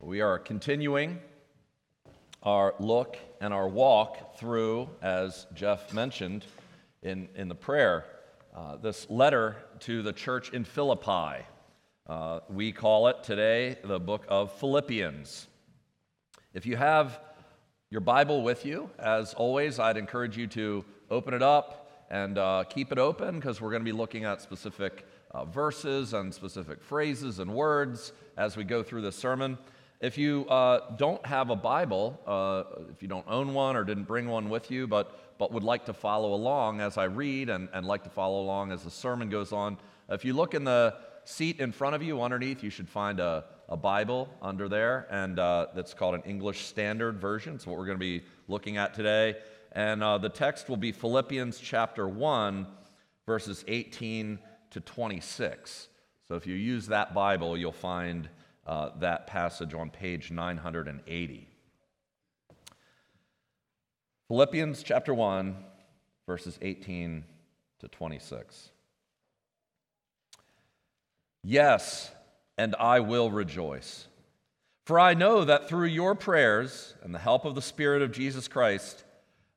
We are continuing our look and our walk through, as Jeff mentioned in, in the prayer, uh, this letter to the church in Philippi. Uh, we call it today the book of Philippians. If you have your Bible with you, as always, I'd encourage you to open it up and uh, keep it open because we're going to be looking at specific uh, verses and specific phrases and words as we go through this sermon. If you uh, don't have a Bible, uh, if you don't own one or didn't bring one with you, but, but would like to follow along as I read and, and like to follow along as the sermon goes on, if you look in the seat in front of you, underneath, you should find a, a Bible under there, and uh, that's called an English Standard Version. It's what we're going to be looking at today. And uh, the text will be Philippians chapter 1, verses 18 to 26. So if you use that Bible, you'll find uh, that passage on page 980. Philippians chapter 1, verses 18 to 26. Yes, and I will rejoice. For I know that through your prayers and the help of the Spirit of Jesus Christ,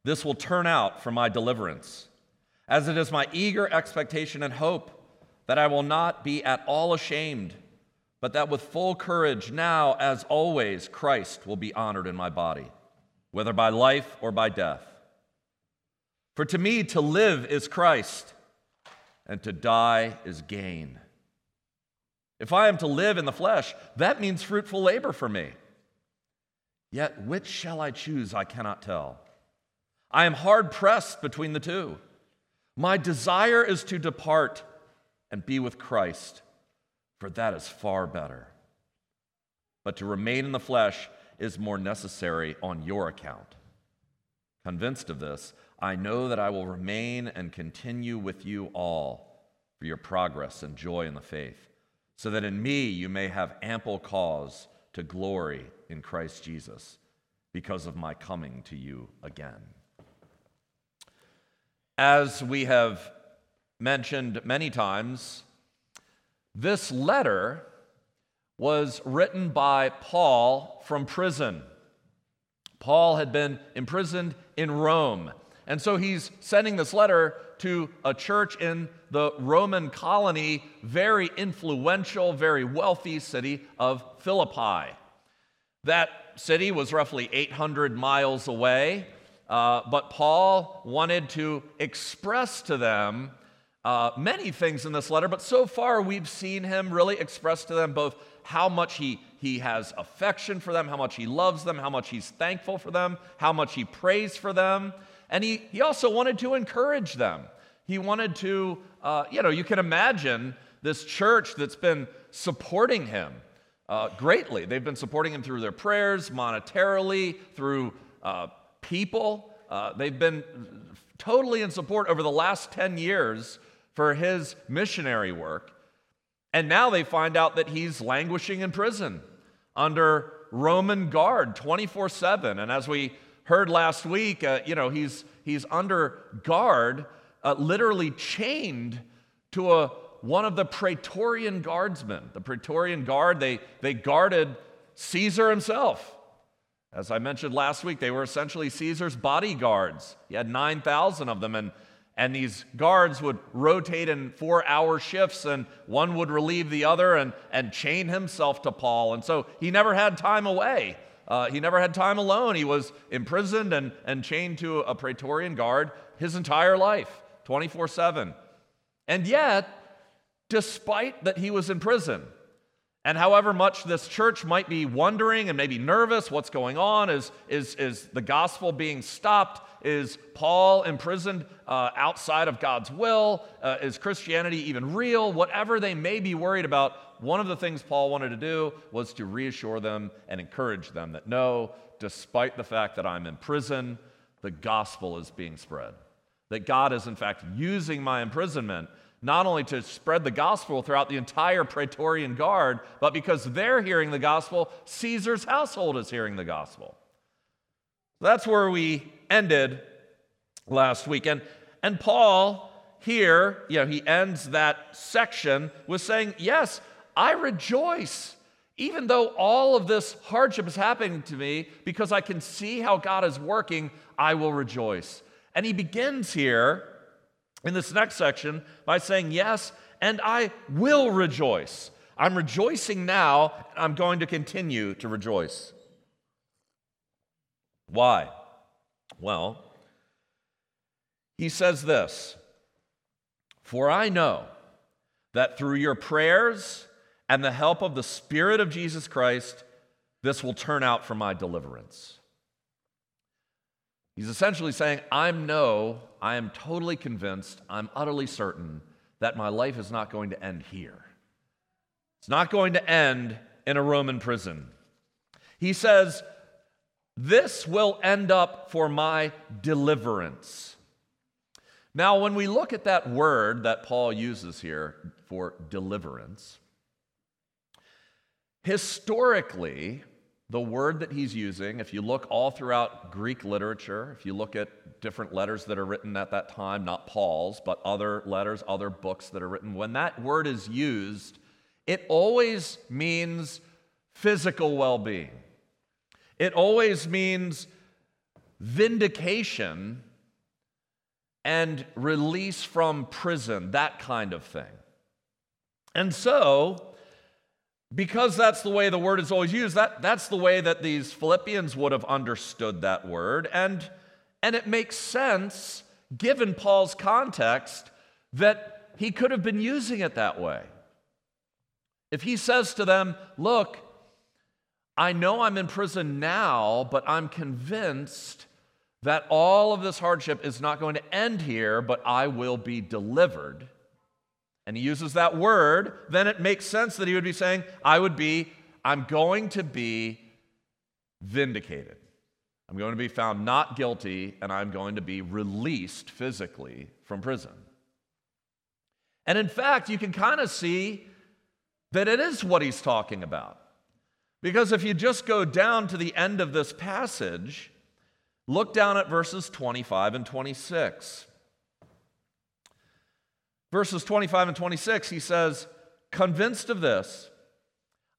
this will turn out for my deliverance, as it is my eager expectation and hope that I will not be at all ashamed but that with full courage, now as always, Christ will be honored in my body, whether by life or by death. For to me, to live is Christ, and to die is gain. If I am to live in the flesh, that means fruitful labor for me. Yet which shall I choose, I cannot tell. I am hard pressed between the two. My desire is to depart and be with Christ for that is far better. But to remain in the flesh is more necessary on your account. Convinced of this, I know that I will remain and continue with you all for your progress and joy in the faith, so that in me you may have ample cause to glory in Christ Jesus because of my coming to you again. As we have mentioned many times, this letter was written by Paul from prison. Paul had been imprisoned in Rome. And so he's sending this letter to a church in the Roman colony, very influential, very wealthy city of Philippi. That city was roughly 800 miles away, uh, but Paul wanted to express to them uh, many things in this letter, but so far we've seen him really express to them both how much he, he has affection for them, how much he loves them, how much he's thankful for them, how much he prays for them. And he, he also wanted to encourage them. He wanted to, uh, you know, you can imagine this church that's been supporting him uh, greatly. They've been supporting him through their prayers, monetarily, through uh, people. Uh, they've been totally in support over the last 10 years for his missionary work. And now they find out that he's languishing in prison under Roman guard 24 7. And as we heard last week, uh, you know, he's, he's under guard, uh, literally chained to a, one of the Praetorian guardsmen. The Praetorian guard, they, they guarded Caesar himself. As I mentioned last week, they were essentially Caesar's bodyguards. He had 9,000 of them, and and these guards would rotate in four hour shifts, and one would relieve the other and, and chain himself to Paul. And so he never had time away. Uh, he never had time alone. He was imprisoned and, and chained to a Praetorian guard his entire life, 24 7. And yet, despite that he was in prison, and however much this church might be wondering and maybe nervous, what's going on? Is, is, is the gospel being stopped? Is Paul imprisoned uh, outside of God's will? Uh, is Christianity even real? Whatever they may be worried about, one of the things Paul wanted to do was to reassure them and encourage them that no, despite the fact that I'm in prison, the gospel is being spread. That God is, in fact, using my imprisonment not only to spread the gospel throughout the entire Praetorian Guard, but because they're hearing the gospel, Caesar's household is hearing the gospel. That's where we ended last week. And, and Paul here, you know, he ends that section with saying, Yes, I rejoice even though all of this hardship is happening to me, because I can see how God is working, I will rejoice. And he begins here in this next section by saying, Yes, and I will rejoice. I'm rejoicing now, I'm going to continue to rejoice. Why? Well, he says this For I know that through your prayers and the help of the Spirit of Jesus Christ, this will turn out for my deliverance. He's essentially saying, I know, I am totally convinced, I'm utterly certain that my life is not going to end here. It's not going to end in a Roman prison. He says, This will end up for my deliverance. Now, when we look at that word that Paul uses here for deliverance, historically, the word that he's using, if you look all throughout Greek literature, if you look at different letters that are written at that time, not Paul's, but other letters, other books that are written, when that word is used, it always means physical well being. It always means vindication and release from prison, that kind of thing. And so, because that's the way the word is always used, that, that's the way that these Philippians would have understood that word. And, and it makes sense, given Paul's context, that he could have been using it that way. If he says to them, Look, I know I'm in prison now, but I'm convinced that all of this hardship is not going to end here, but I will be delivered and he uses that word, then it makes sense that he would be saying, I would be, I'm going to be vindicated. I'm going to be found not guilty, and I'm going to be released physically from prison. And in fact, you can kind of see that it is what he's talking about. Because if you just go down to the end of this passage, look down at verses 25 and 26. Verses 25 and 26, he says, Convinced of this,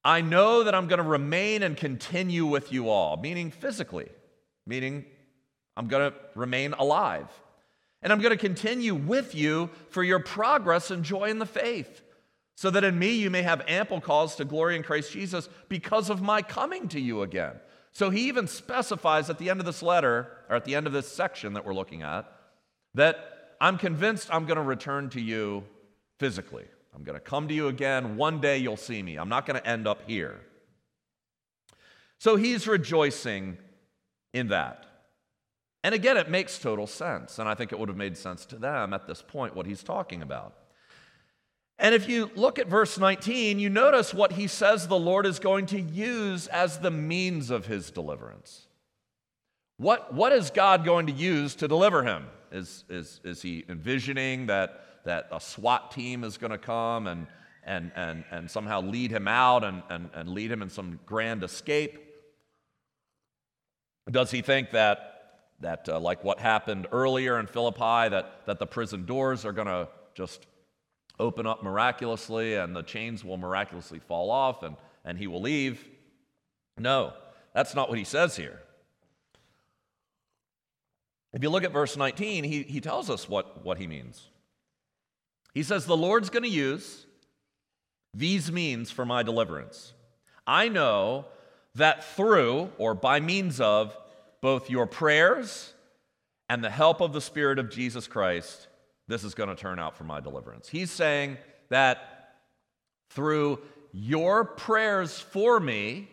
I know that I'm going to remain and continue with you all, meaning physically, meaning I'm going to remain alive. And I'm going to continue with you for your progress and joy in the faith, so that in me you may have ample cause to glory in Christ Jesus because of my coming to you again. So he even specifies at the end of this letter, or at the end of this section that we're looking at, that I'm convinced I'm going to return to you physically. I'm going to come to you again. One day you'll see me. I'm not going to end up here. So he's rejoicing in that. And again, it makes total sense. And I think it would have made sense to them at this point what he's talking about. And if you look at verse 19, you notice what he says the Lord is going to use as the means of his deliverance. What, what is God going to use to deliver him? Is, is, is he envisioning that, that a SWAT team is going to come and, and, and, and somehow lead him out and, and, and lead him in some grand escape? Does he think that, that uh, like what happened earlier in Philippi, that, that the prison doors are going to just open up miraculously and the chains will miraculously fall off and, and he will leave? No, that's not what he says here. If you look at verse 19, he, he tells us what, what he means. He says, The Lord's going to use these means for my deliverance. I know that through or by means of both your prayers and the help of the Spirit of Jesus Christ, this is going to turn out for my deliverance. He's saying that through your prayers for me,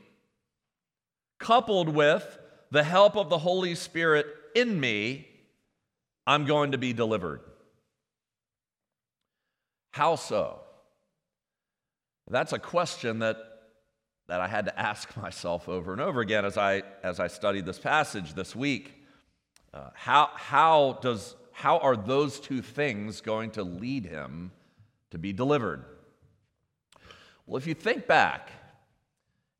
coupled with the help of the Holy Spirit in me, I'm going to be delivered. How so? That's a question that, that I had to ask myself over and over again as I, as I studied this passage this week. Uh, how, how, does, how are those two things going to lead him to be delivered? Well, if you think back,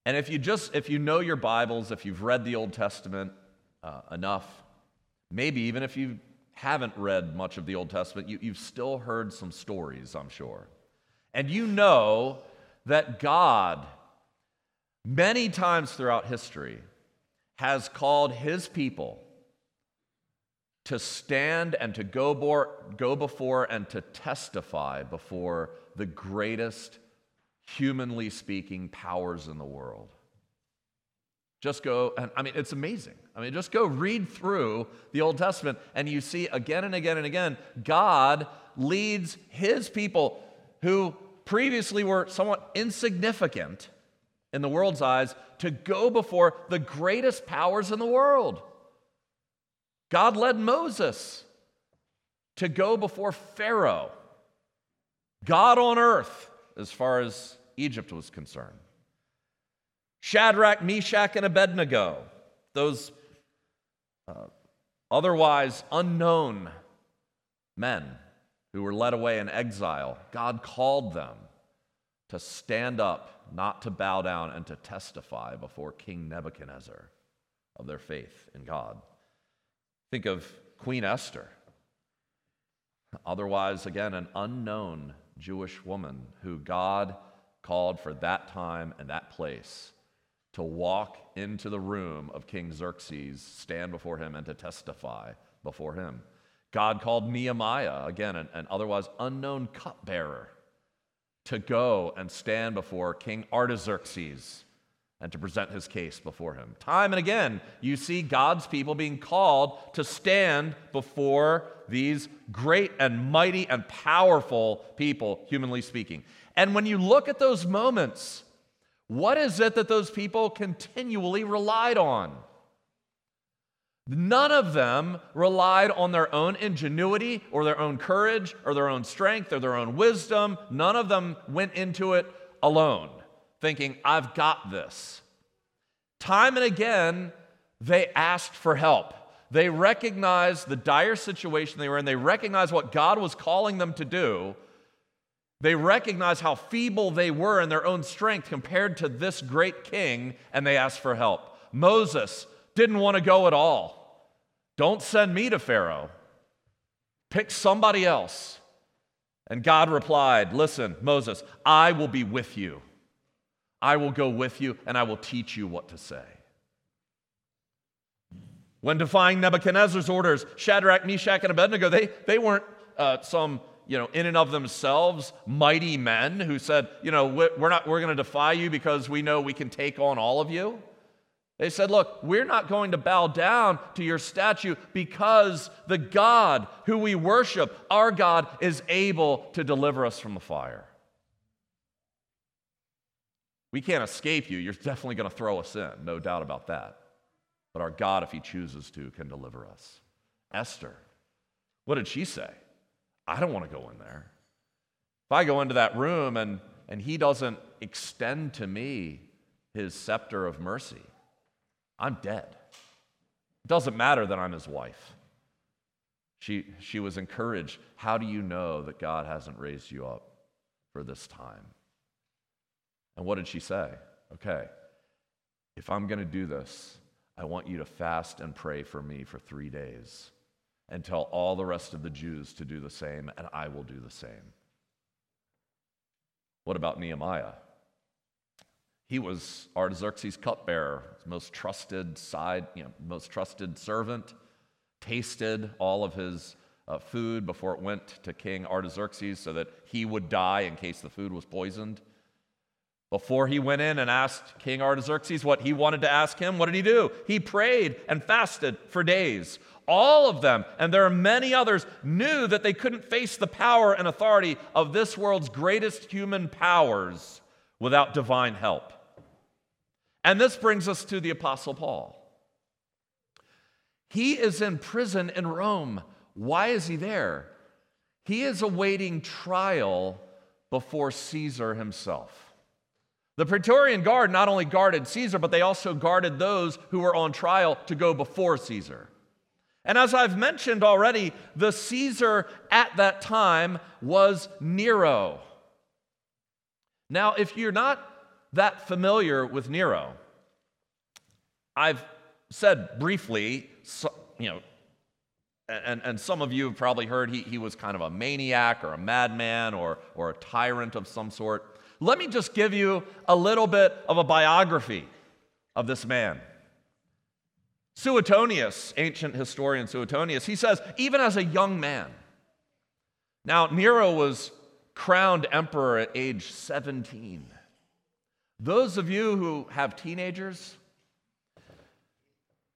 and if you just if you know your Bibles, if you've read the Old Testament uh, enough, Maybe even if you haven't read much of the Old Testament, you, you've still heard some stories, I'm sure. And you know that God many times throughout history, has called his people to stand and to go, bore, go before and to testify before the greatest, humanly speaking, powers in the world. Just go, and I mean, it's amazing. I mean, just go read through the Old Testament, and you see again and again and again, God leads his people who previously were somewhat insignificant in the world's eyes to go before the greatest powers in the world. God led Moses to go before Pharaoh, God on earth, as far as Egypt was concerned. Shadrach, Meshach, and Abednego, those uh, otherwise unknown men who were led away in exile, God called them to stand up, not to bow down, and to testify before King Nebuchadnezzar of their faith in God. Think of Queen Esther, otherwise, again, an unknown Jewish woman who God called for that time and that place to walk into the room of King Xerxes, stand before him, and to testify before him. God called Nehemiah, again, an, an otherwise unknown cupbearer, to go and stand before King Artaxerxes and to present his case before him. Time and again, you see God's people being called to stand before these great and mighty and powerful people, humanly speaking. And when you look at those moments, what is it that those people continually relied on? None of them relied on their own ingenuity or their own courage or their own strength or their own wisdom. None of them went into it alone, thinking, I've got this. Time and again, they asked for help. They recognized the dire situation they were in, they recognized what God was calling them to do. They recognized how feeble they were in their own strength compared to this great king, and they asked for help. Moses didn't want to go at all. Don't send me to Pharaoh. Pick somebody else. And God replied, Listen, Moses, I will be with you. I will go with you and I will teach you what to say. When defying Nebuchadnezzar's orders, Shadrach, Meshach, and Abednego, they, they weren't uh, some, you know, in and of themselves mighty men who said, you know, we're, not, we're going to defy you because we know we can take on all of you. They said, Look, we're not going to bow down to your statue because the God who we worship, our God, is able to deliver us from the fire. We can't escape you. You're definitely going to throw us in, no doubt about that. But our God, if He chooses to, can deliver us. Esther, what did she say? I don't want to go in there. If I go into that room and, and He doesn't extend to me His scepter of mercy, I'm dead. It doesn't matter that I'm his wife. She, she was encouraged. How do you know that God hasn't raised you up for this time? And what did she say? Okay, if I'm going to do this, I want you to fast and pray for me for three days and tell all the rest of the Jews to do the same, and I will do the same. What about Nehemiah? He was Artaxerxes' cupbearer, most trusted side, you know, most trusted servant, tasted all of his uh, food before it went to King Artaxerxes so that he would die in case the food was poisoned. Before he went in and asked King Artaxerxes what he wanted to ask him, what did he do? He prayed and fasted for days. All of them, and there are many others, knew that they couldn't face the power and authority of this world's greatest human powers without divine help. And this brings us to the Apostle Paul. He is in prison in Rome. Why is he there? He is awaiting trial before Caesar himself. The Praetorian Guard not only guarded Caesar, but they also guarded those who were on trial to go before Caesar. And as I've mentioned already, the Caesar at that time was Nero. Now, if you're not that familiar with Nero. I've said briefly, you know, and, and some of you have probably heard he, he was kind of a maniac or a madman or, or a tyrant of some sort. Let me just give you a little bit of a biography of this man. Suetonius, ancient historian Suetonius, he says, even as a young man, now Nero was crowned emperor at age 17. Those of you who have teenagers,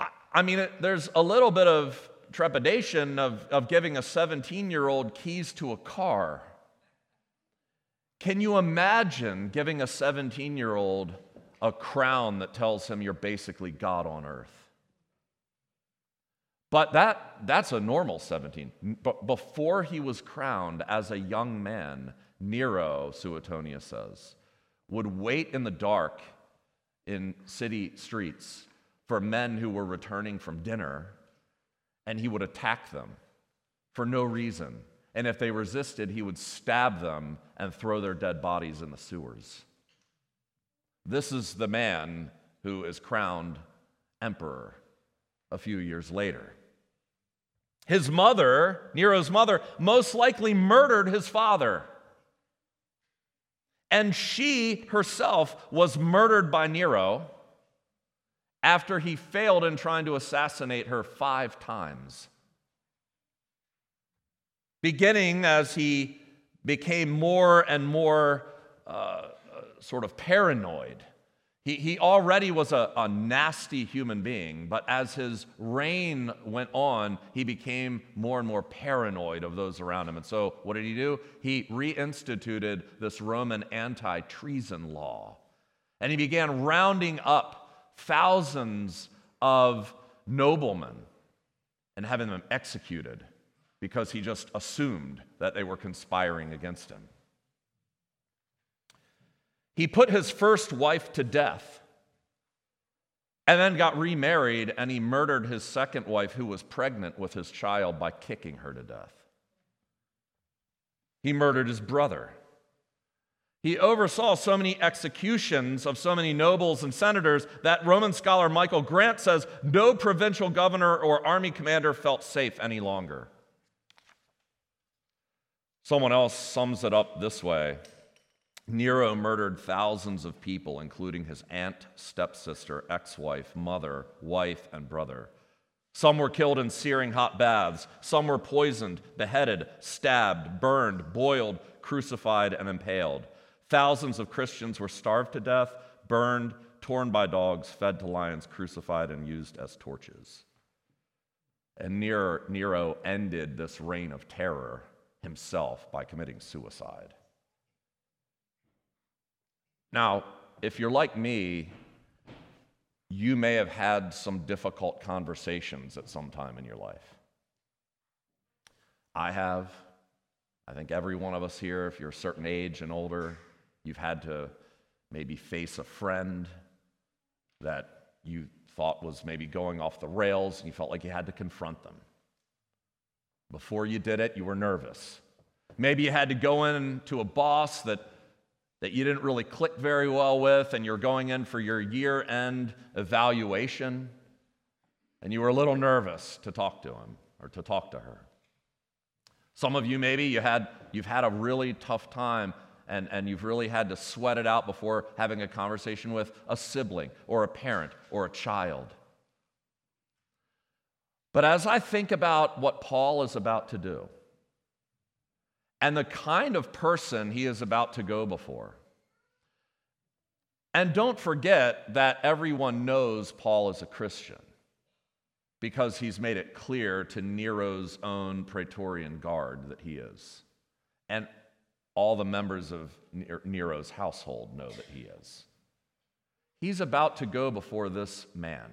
I, I mean, it, there's a little bit of trepidation of, of giving a 17 year old keys to a car. Can you imagine giving a 17 year old a crown that tells him you're basically God on earth? But that, that's a normal 17. But before he was crowned as a young man, Nero, Suetonius says, would wait in the dark in city streets for men who were returning from dinner, and he would attack them for no reason. And if they resisted, he would stab them and throw their dead bodies in the sewers. This is the man who is crowned emperor a few years later. His mother, Nero's mother, most likely murdered his father. And she herself was murdered by Nero after he failed in trying to assassinate her five times. Beginning as he became more and more uh, sort of paranoid he, he already was a, a nasty human being, but as his reign went on, he became more and more paranoid of those around him. And so, what did he do? He reinstituted this Roman anti treason law. And he began rounding up thousands of noblemen and having them executed because he just assumed that they were conspiring against him. He put his first wife to death and then got remarried, and he murdered his second wife, who was pregnant with his child, by kicking her to death. He murdered his brother. He oversaw so many executions of so many nobles and senators that Roman scholar Michael Grant says no provincial governor or army commander felt safe any longer. Someone else sums it up this way Nero murdered thousands of people, including his aunt, stepsister, ex wife, mother, wife, and brother. Some were killed in searing hot baths. Some were poisoned, beheaded, stabbed, burned, boiled, crucified, and impaled. Thousands of Christians were starved to death, burned, torn by dogs, fed to lions, crucified, and used as torches. And Nero ended this reign of terror himself by committing suicide. Now, if you're like me, you may have had some difficult conversations at some time in your life. I have. I think every one of us here, if you're a certain age and older, you've had to maybe face a friend that you thought was maybe going off the rails and you felt like you had to confront them. Before you did it, you were nervous. Maybe you had to go in to a boss that that you didn't really click very well with, and you're going in for your year end evaluation, and you were a little nervous to talk to him or to talk to her. Some of you, maybe, you had, you've had a really tough time and, and you've really had to sweat it out before having a conversation with a sibling or a parent or a child. But as I think about what Paul is about to do, and the kind of person he is about to go before. And don't forget that everyone knows Paul is a Christian because he's made it clear to Nero's own Praetorian Guard that he is. And all the members of Nero's household know that he is. He's about to go before this man.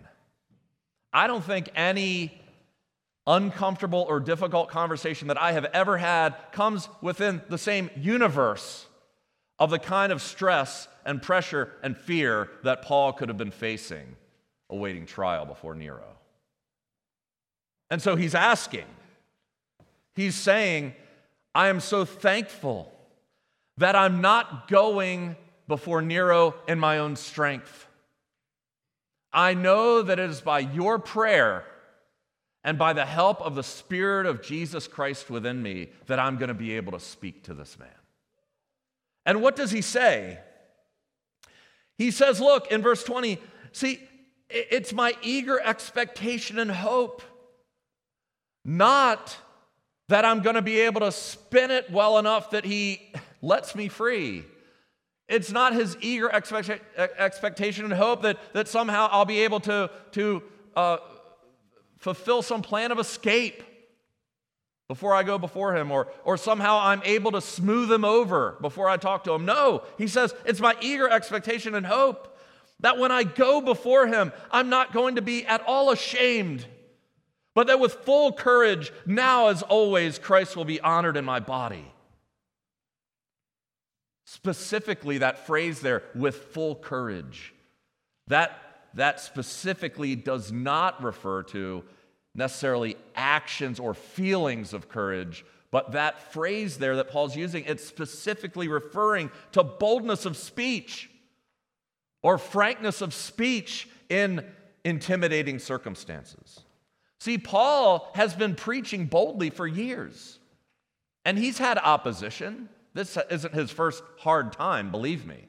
I don't think any uncomfortable or difficult conversation that I have ever had comes within the same universe of the kind of stress and pressure and fear that Paul could have been facing awaiting trial before Nero. And so he's asking, he's saying, I am so thankful that I'm not going before Nero in my own strength. I know that it is by your prayer and by the help of the Spirit of Jesus Christ within me, that I'm going to be able to speak to this man. And what does he say? He says, Look, in verse 20, see, it's my eager expectation and hope, not that I'm going to be able to spin it well enough that he lets me free. It's not his eager expectation and hope that, that somehow I'll be able to, to uh, fulfill some plan of escape before I go before him, or, or somehow I'm able to smooth him over before I talk to him. No, he says, it's my eager expectation and hope that when I go before him, I'm not going to be at all ashamed, but that with full courage, now as always, Christ will be honored in my body. Specifically, that phrase there, with full courage, that, that specifically does not refer to necessarily actions or feelings of courage, but that phrase there that Paul's using, it's specifically referring to boldness of speech or frankness of speech in intimidating circumstances. See, Paul has been preaching boldly for years, and he's had opposition. This isn't his first hard time, believe me.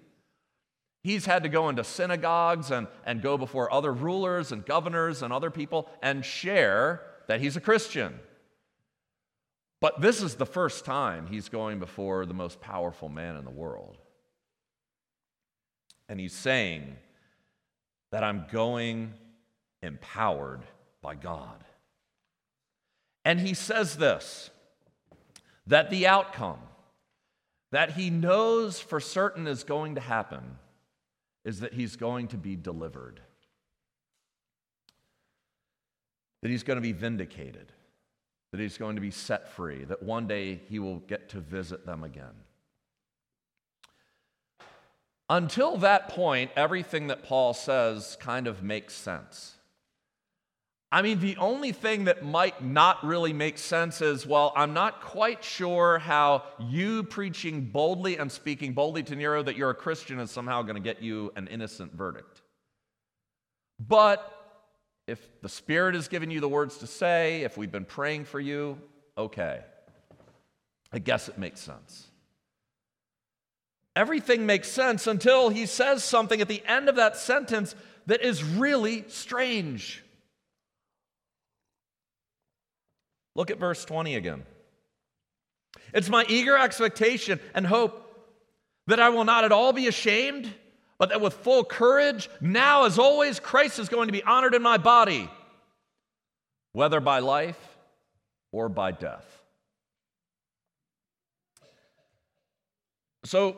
He's had to go into synagogues and, and go before other rulers and governors and other people and share that he's a Christian. But this is the first time he's going before the most powerful man in the world. And he's saying that I'm going empowered by God. And he says this that the outcome that he knows for certain is going to happen is that he's going to be delivered, that he's going to be vindicated, that he's going to be set free, that one day he will get to visit them again. Until that point, everything that Paul says kind of makes sense. I mean, the only thing that might not really make sense is well, I'm not quite sure how you preaching boldly and speaking boldly to Nero that you're a Christian is somehow going to get you an innocent verdict. But if the Spirit has given you the words to say, if we've been praying for you, okay. I guess it makes sense. Everything makes sense until he says something at the end of that sentence that is really strange. Look at verse 20 again. It's my eager expectation and hope that I will not at all be ashamed, but that with full courage, now as always, Christ is going to be honored in my body, whether by life or by death. So,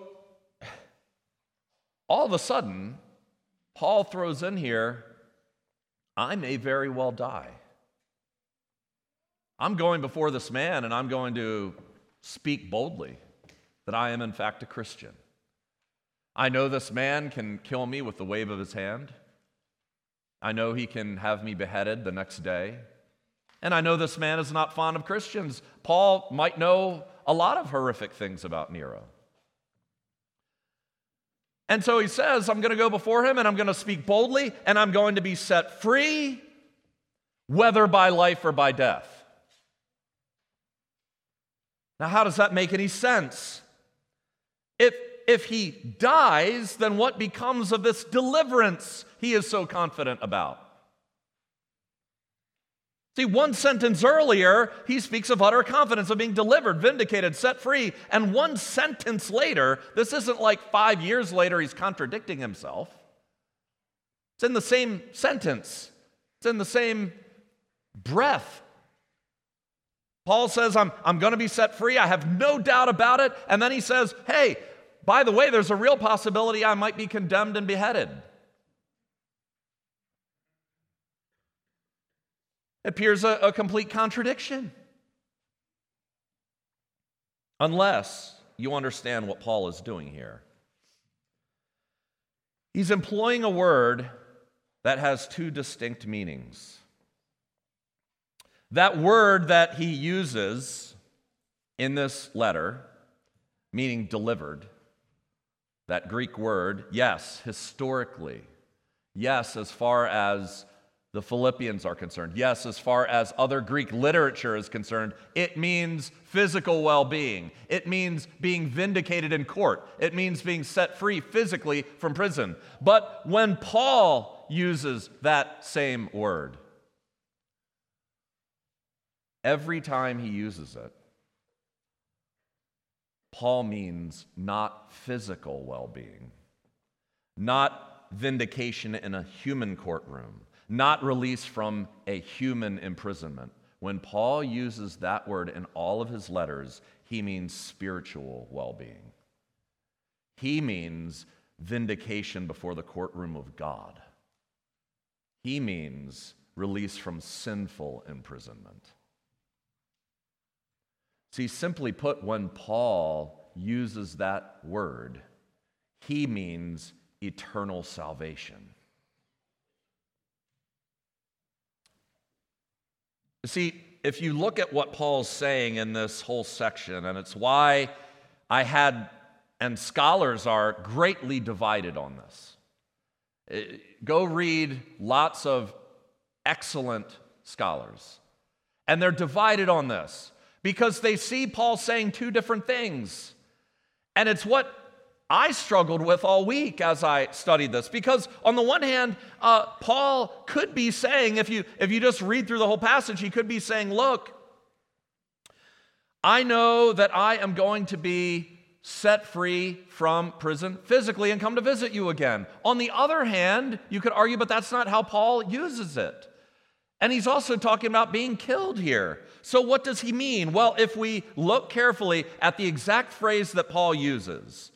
all of a sudden, Paul throws in here, I may very well die. I'm going before this man and I'm going to speak boldly that I am, in fact, a Christian. I know this man can kill me with the wave of his hand. I know he can have me beheaded the next day. And I know this man is not fond of Christians. Paul might know a lot of horrific things about Nero. And so he says, I'm going to go before him and I'm going to speak boldly and I'm going to be set free, whether by life or by death. Now, how does that make any sense? If, if he dies, then what becomes of this deliverance he is so confident about? See, one sentence earlier, he speaks of utter confidence of being delivered, vindicated, set free. And one sentence later, this isn't like five years later he's contradicting himself. It's in the same sentence, it's in the same breath. Paul says, I'm, I'm going to be set free. I have no doubt about it. And then he says, Hey, by the way, there's a real possibility I might be condemned and beheaded. It appears a, a complete contradiction. Unless you understand what Paul is doing here. He's employing a word that has two distinct meanings. That word that he uses in this letter, meaning delivered, that Greek word, yes, historically, yes, as far as the Philippians are concerned. Yes, as far as other Greek literature is concerned, it means physical well being. It means being vindicated in court. It means being set free physically from prison. But when Paul uses that same word, every time he uses it, Paul means not physical well being, not vindication in a human courtroom not release from a human imprisonment. When Paul uses that word in all of his letters, he means spiritual well being. He means vindication before the courtroom of God. He means release from sinful imprisonment. See, simply put, when Paul uses that word, he means eternal salvation. See, if you look at what Paul's saying in this whole section, and it's why I had, and scholars are greatly divided on this. Eh, go read lots of excellent scholars, and they're divided on this because they see Paul saying two different things. And it's what I struggled with all week as I studied this because, on the one hand, uh, Paul could be saying, if you, if you just read through the whole passage, he could be saying, Look, I know that I am going to be set free from prison physically and come to visit you again. On the other hand, you could argue, but that's not how Paul uses it. And he's also talking about being killed here. So, what does he mean? Well, if we look carefully at the exact phrase that Paul uses,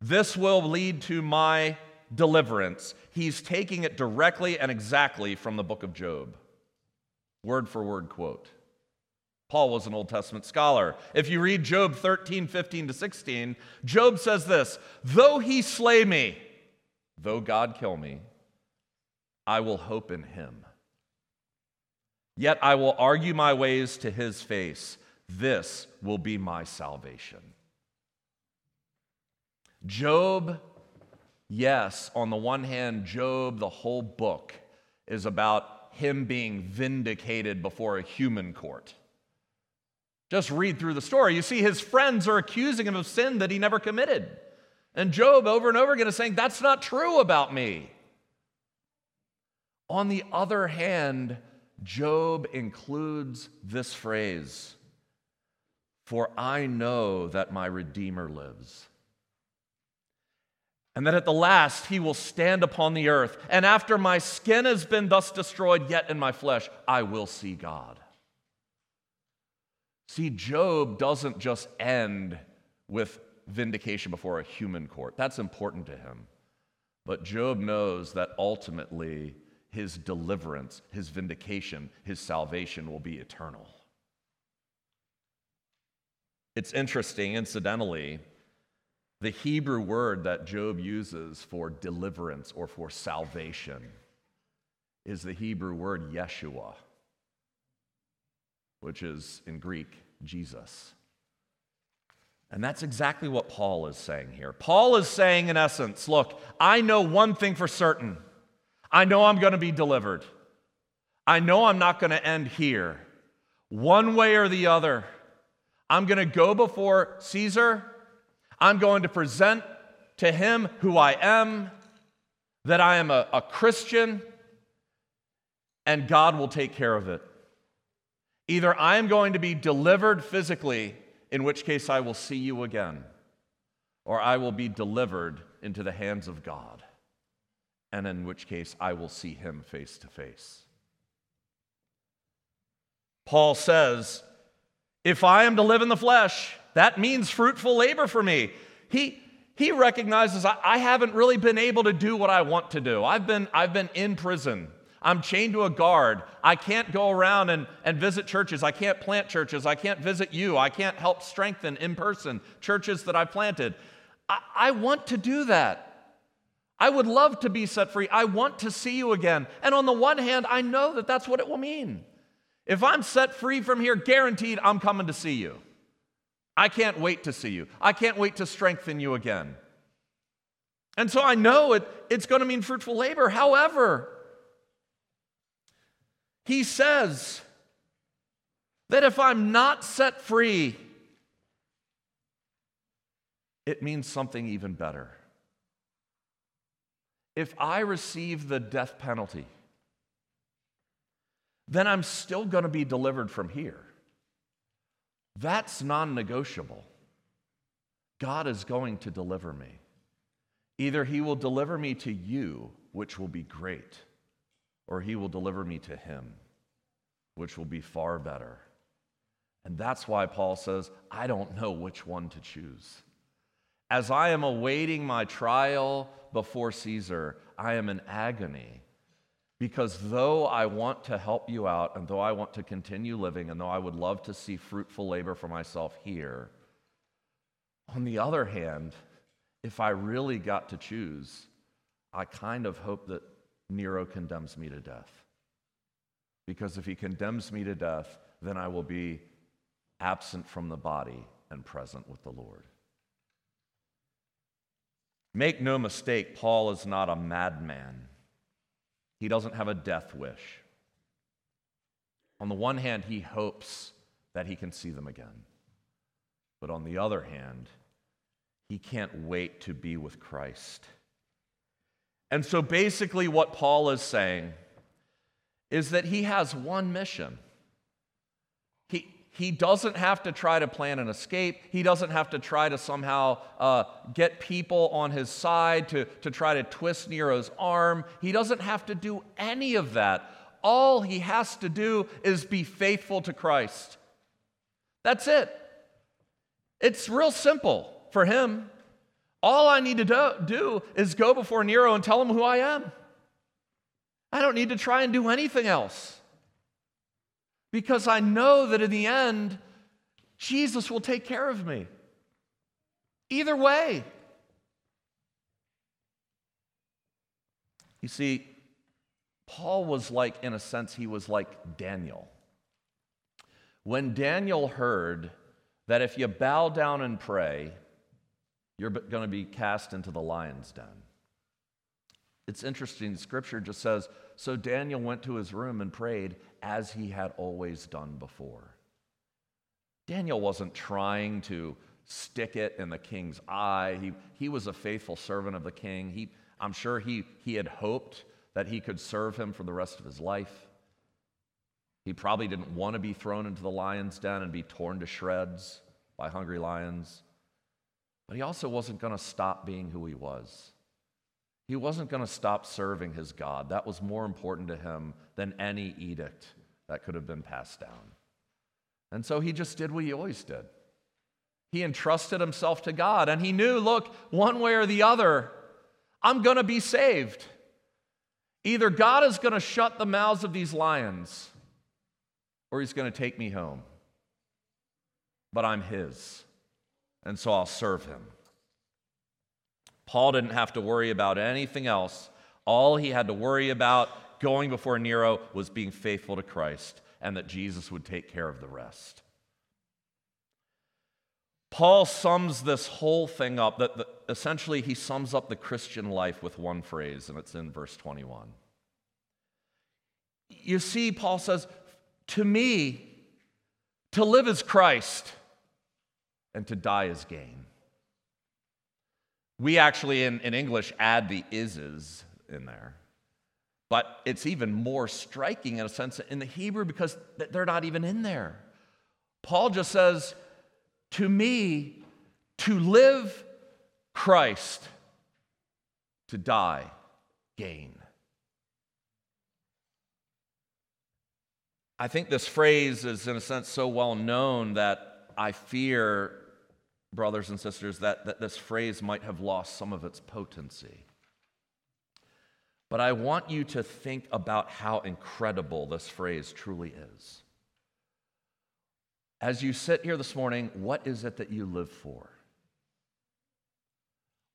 this will lead to my deliverance. He's taking it directly and exactly from the book of Job. Word for word quote. Paul was an Old Testament scholar. If you read Job 13, 15 to 16, Job says this Though he slay me, though God kill me, I will hope in him. Yet I will argue my ways to his face. This will be my salvation. Job, yes, on the one hand, Job, the whole book, is about him being vindicated before a human court. Just read through the story. You see, his friends are accusing him of sin that he never committed. And Job, over and over again, is saying, That's not true about me. On the other hand, Job includes this phrase For I know that my Redeemer lives and that at the last he will stand upon the earth. And after my skin has been thus destroyed, yet in my flesh I will see God. See, Job doesn't just end with vindication before a human court, that's important to him. But Job knows that ultimately his deliverance, his vindication, his salvation will be eternal. It's interesting, incidentally, the Hebrew word that Job uses for deliverance or for salvation is the Hebrew word Yeshua, which is in Greek, Jesus. And that's exactly what Paul is saying here. Paul is saying, in essence, look, I know one thing for certain. I know I'm going to be delivered. I know I'm not going to end here. One way or the other, I'm going to go before Caesar I'm going to present to him who I am, that I am a, a Christian, and God will take care of it. Either I am going to be delivered physically, in which case I will see you again, or I will be delivered into the hands of God, and in which case I will see him face to face. Paul says, If I am to live in the flesh, that means fruitful labor for me. He, he recognizes I, I haven't really been able to do what I want to do. I've been, I've been in prison. I'm chained to a guard. I can't go around and, and visit churches. I can't plant churches. I can't visit you. I can't help strengthen in person churches that I've planted. I, I want to do that. I would love to be set free. I want to see you again. And on the one hand, I know that that's what it will mean. If I'm set free from here, guaranteed I'm coming to see you. I can't wait to see you. I can't wait to strengthen you again. And so I know it, it's going to mean fruitful labor. However, He says that if I'm not set free, it means something even better. If I receive the death penalty, then I'm still going to be delivered from here. That's non negotiable. God is going to deliver me. Either He will deliver me to you, which will be great, or He will deliver me to Him, which will be far better. And that's why Paul says, I don't know which one to choose. As I am awaiting my trial before Caesar, I am in agony. Because though I want to help you out, and though I want to continue living, and though I would love to see fruitful labor for myself here, on the other hand, if I really got to choose, I kind of hope that Nero condemns me to death. Because if he condemns me to death, then I will be absent from the body and present with the Lord. Make no mistake, Paul is not a madman. He doesn't have a death wish. On the one hand, he hopes that he can see them again. But on the other hand, he can't wait to be with Christ. And so basically, what Paul is saying is that he has one mission he doesn't have to try to plan an escape. He doesn't have to try to somehow uh, get people on his side to, to try to twist Nero's arm. He doesn't have to do any of that. All he has to do is be faithful to Christ. That's it. It's real simple for him. All I need to do, do is go before Nero and tell him who I am. I don't need to try and do anything else because I know that in the end, Jesus will take care of me. Either way. You see, Paul was like, in a sense, he was like Daniel. When Daniel heard that if you bow down and pray, you're going to be cast into the lion's den. It's interesting, scripture just says, So Daniel went to his room and prayed, as he had always done before. Daniel wasn't trying to stick it in the king's eye. He, he was a faithful servant of the king. He, I'm sure he, he had hoped that he could serve him for the rest of his life. He probably didn't want to be thrown into the lion's den and be torn to shreds by hungry lions. But he also wasn't going to stop being who he was. He wasn't going to stop serving his God. That was more important to him than any edict that could have been passed down. And so he just did what he always did. He entrusted himself to God, and he knew look, one way or the other, I'm going to be saved. Either God is going to shut the mouths of these lions, or he's going to take me home. But I'm his, and so I'll serve him. Paul didn't have to worry about anything else. All he had to worry about going before Nero was being faithful to Christ and that Jesus would take care of the rest. Paul sums this whole thing up, that the, essentially he sums up the Christian life with one phrase, and it's in verse 21. You see, Paul says, To me, to live is Christ, and to die is gain. We actually, in, in English, add the ises in there. But it's even more striking in a sense in the Hebrew because they're not even in there. Paul just says, To me, to live Christ, to die gain. I think this phrase is, in a sense, so well known that I fear brothers and sisters, that, that this phrase might have lost some of its potency. But I want you to think about how incredible this phrase truly is. As you sit here this morning, what is it that you live for?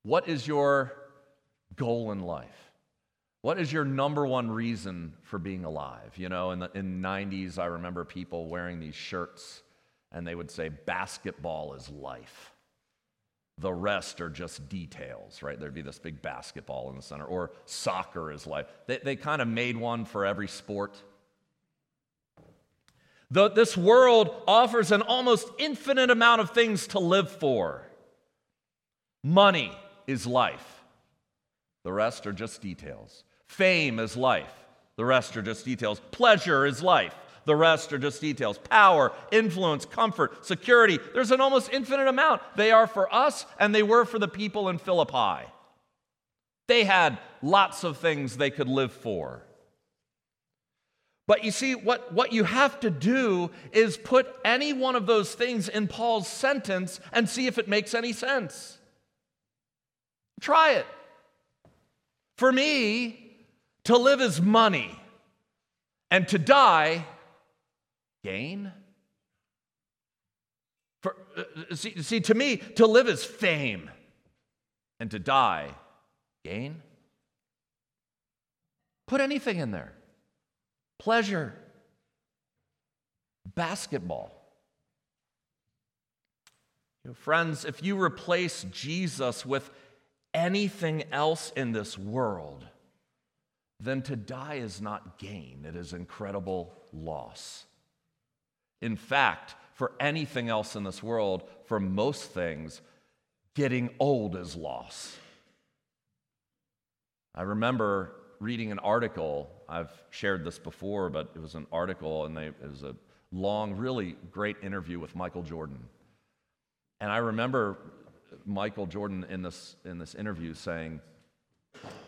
What is your goal in life? What is your number one reason for being alive? You know, in the in 90s, I remember people wearing these shirts and they would say, basketball is life. The rest are just details, right? There'd be this big basketball in the center, or soccer is life. They, they kind of made one for every sport. Though this world offers an almost infinite amount of things to live for. Money is life, the rest are just details. Fame is life, the rest are just details. Pleasure is life, the rest are just details. Power, influence, comfort, security, there's an almost infinite amount. They are for us and they were for the people in Philippi. They had lots of things they could live for. But you see, what, what you have to do is put any one of those things in Paul's sentence and see if it makes any sense. Try it. For me, to live is money, and to die, gain. For, uh, see, see, to me, to live is fame, and to die, gain. Put anything in there pleasure, basketball. You know, friends, if you replace Jesus with anything else in this world, then to die is not gain, it is incredible loss. In fact, for anything else in this world, for most things, getting old is loss. I remember reading an article. I've shared this before, but it was an article, and they, it was a long, really great interview with Michael Jordan. And I remember Michael Jordan in this, in this interview saying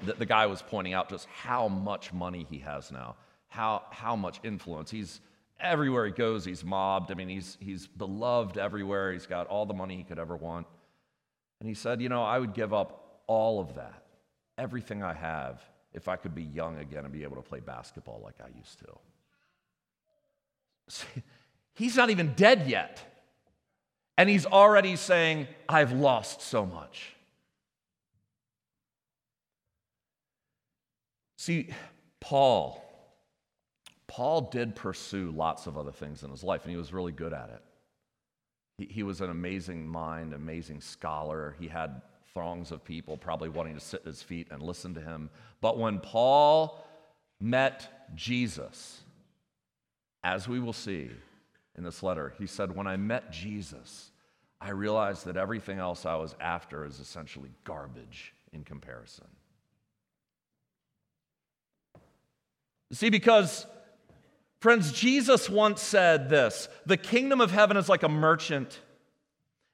that the guy was pointing out just how much money he has now, how, how much influence. He's everywhere he goes, he's mobbed. I mean, he's, he's beloved everywhere. He's got all the money he could ever want. And he said, You know, I would give up all of that, everything I have, if I could be young again and be able to play basketball like I used to. See, he's not even dead yet. And he's already saying, I've lost so much. See, Paul, Paul did pursue lots of other things in his life, and he was really good at it. He, he was an amazing mind, amazing scholar. He had throngs of people probably wanting to sit at his feet and listen to him. But when Paul met Jesus, as we will see in this letter, he said, When I met Jesus, I realized that everything else I was after is essentially garbage in comparison. See, because, friends, Jesus once said this the kingdom of heaven is like a merchant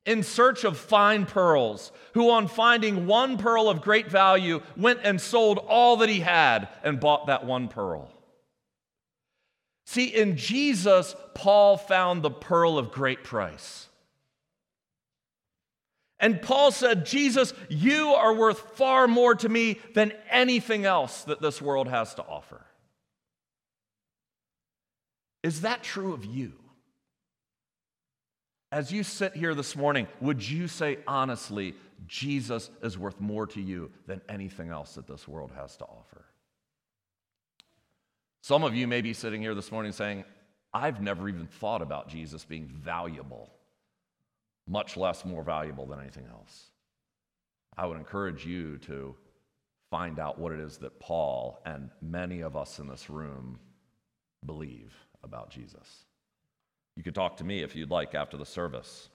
in search of fine pearls, who, on finding one pearl of great value, went and sold all that he had and bought that one pearl. See, in Jesus, Paul found the pearl of great price. And Paul said, Jesus, you are worth far more to me than anything else that this world has to offer. Is that true of you? As you sit here this morning, would you say honestly, Jesus is worth more to you than anything else that this world has to offer? Some of you may be sitting here this morning saying, I've never even thought about Jesus being valuable, much less more valuable than anything else. I would encourage you to find out what it is that Paul and many of us in this room believe about Jesus. You could talk to me if you'd like after the service.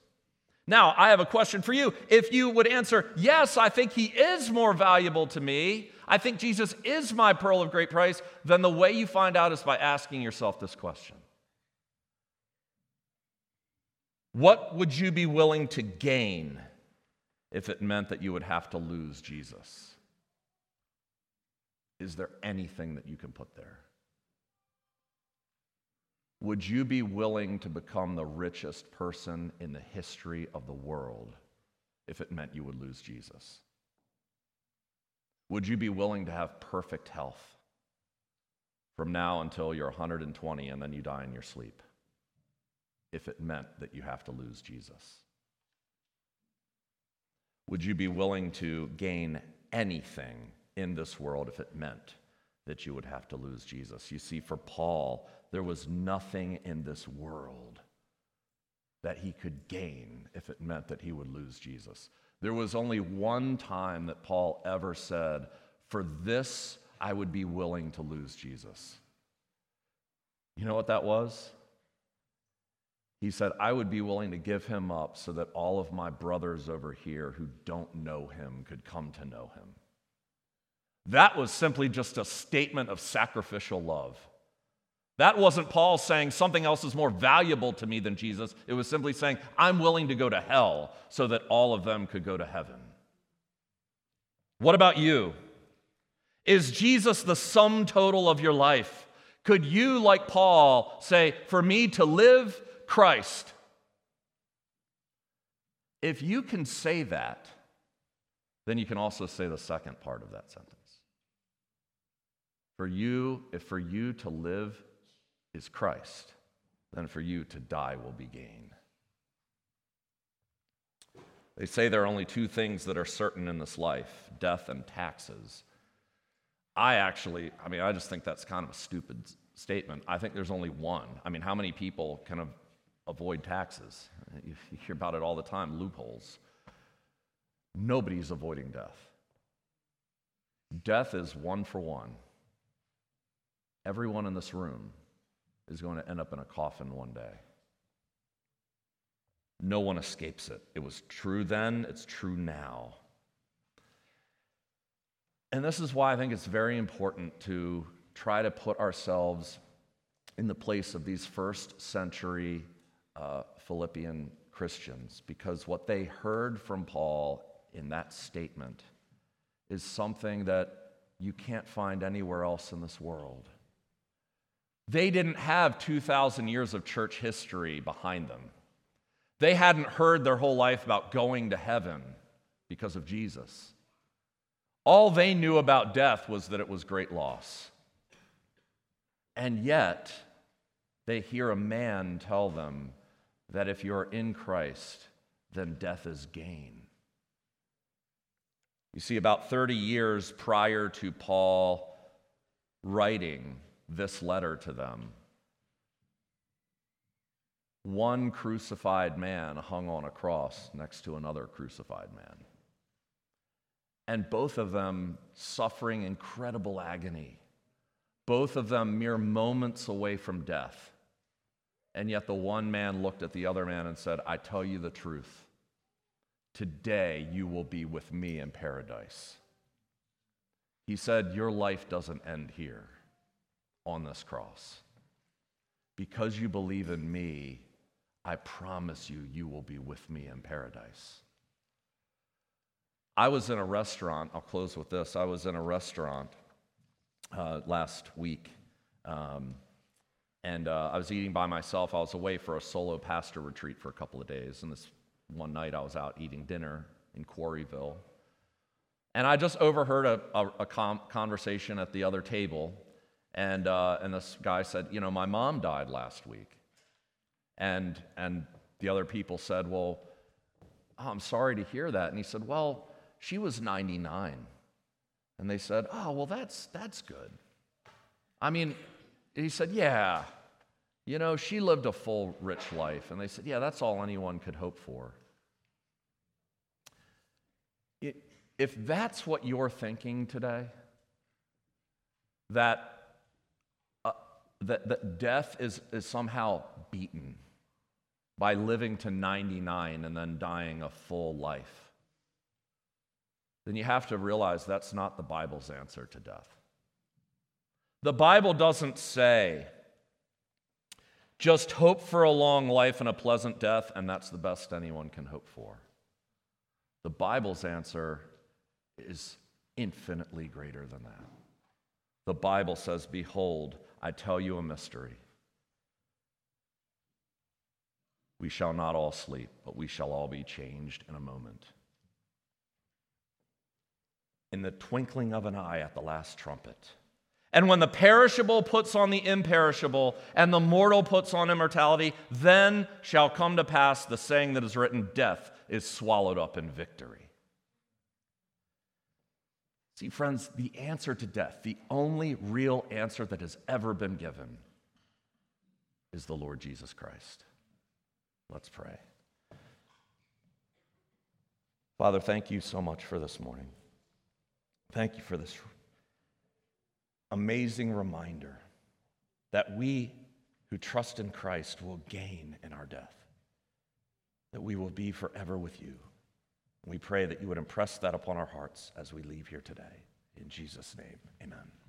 Now, I have a question for you. If you would answer, yes, I think he is more valuable to me, I think Jesus is my pearl of great price, then the way you find out is by asking yourself this question What would you be willing to gain if it meant that you would have to lose Jesus? Is there anything that you can put there? Would you be willing to become the richest person in the history of the world if it meant you would lose Jesus? Would you be willing to have perfect health from now until you're 120 and then you die in your sleep if it meant that you have to lose Jesus? Would you be willing to gain anything in this world if it meant that you would have to lose Jesus? You see, for Paul, there was nothing in this world that he could gain if it meant that he would lose Jesus. There was only one time that Paul ever said, For this I would be willing to lose Jesus. You know what that was? He said, I would be willing to give him up so that all of my brothers over here who don't know him could come to know him. That was simply just a statement of sacrificial love. That wasn't Paul saying something else is more valuable to me than Jesus. It was simply saying, I'm willing to go to hell so that all of them could go to heaven. What about you? Is Jesus the sum total of your life? Could you, like Paul, say, For me to live, Christ? If you can say that, then you can also say the second part of that sentence. For you, if for you to live is Christ, then for you to die will be gain. They say there are only two things that are certain in this life death and taxes. I actually, I mean, I just think that's kind of a stupid statement. I think there's only one. I mean, how many people kind of avoid taxes? You hear about it all the time loopholes. Nobody's avoiding death. Death is one for one. Everyone in this room is going to end up in a coffin one day. No one escapes it. It was true then, it's true now. And this is why I think it's very important to try to put ourselves in the place of these first century uh, Philippian Christians, because what they heard from Paul in that statement is something that you can't find anywhere else in this world. They didn't have 2,000 years of church history behind them. They hadn't heard their whole life about going to heaven because of Jesus. All they knew about death was that it was great loss. And yet, they hear a man tell them that if you're in Christ, then death is gain. You see, about 30 years prior to Paul writing this letter to them. One crucified man hung on a cross next to another crucified man. And both of them suffering incredible agony, both of them mere moments away from death. And yet the one man looked at the other man and said, I tell you the truth. Today you will be with me in paradise. He said, Your life doesn't end here on this cross. Because you believe in me, I promise you, you will be with me in paradise. I was in a restaurant, I'll close with this. I was in a restaurant uh, last week, um, and uh, I was eating by myself. I was away for a solo pastor retreat for a couple of days, and this one night I was out eating dinner in Quarryville. And I just overheard a, a, a com- conversation at the other table and, uh, and this guy said, You know, my mom died last week. And, and the other people said, Well, oh, I'm sorry to hear that. And he said, Well, she was 99. And they said, Oh, well, that's, that's good. I mean, he said, Yeah, you know, she lived a full, rich life. And they said, Yeah, that's all anyone could hope for. If that's what you're thinking today, that that, that death is, is somehow beaten by living to 99 and then dying a full life, then you have to realize that's not the Bible's answer to death. The Bible doesn't say, just hope for a long life and a pleasant death, and that's the best anyone can hope for. The Bible's answer is infinitely greater than that. The Bible says, Behold, I tell you a mystery. We shall not all sleep, but we shall all be changed in a moment. In the twinkling of an eye at the last trumpet. And when the perishable puts on the imperishable, and the mortal puts on immortality, then shall come to pass the saying that is written Death is swallowed up in victory. See, friends, the answer to death, the only real answer that has ever been given, is the Lord Jesus Christ. Let's pray. Father, thank you so much for this morning. Thank you for this amazing reminder that we who trust in Christ will gain in our death, that we will be forever with you. We pray that you would impress that upon our hearts as we leave here today. In Jesus' name, amen.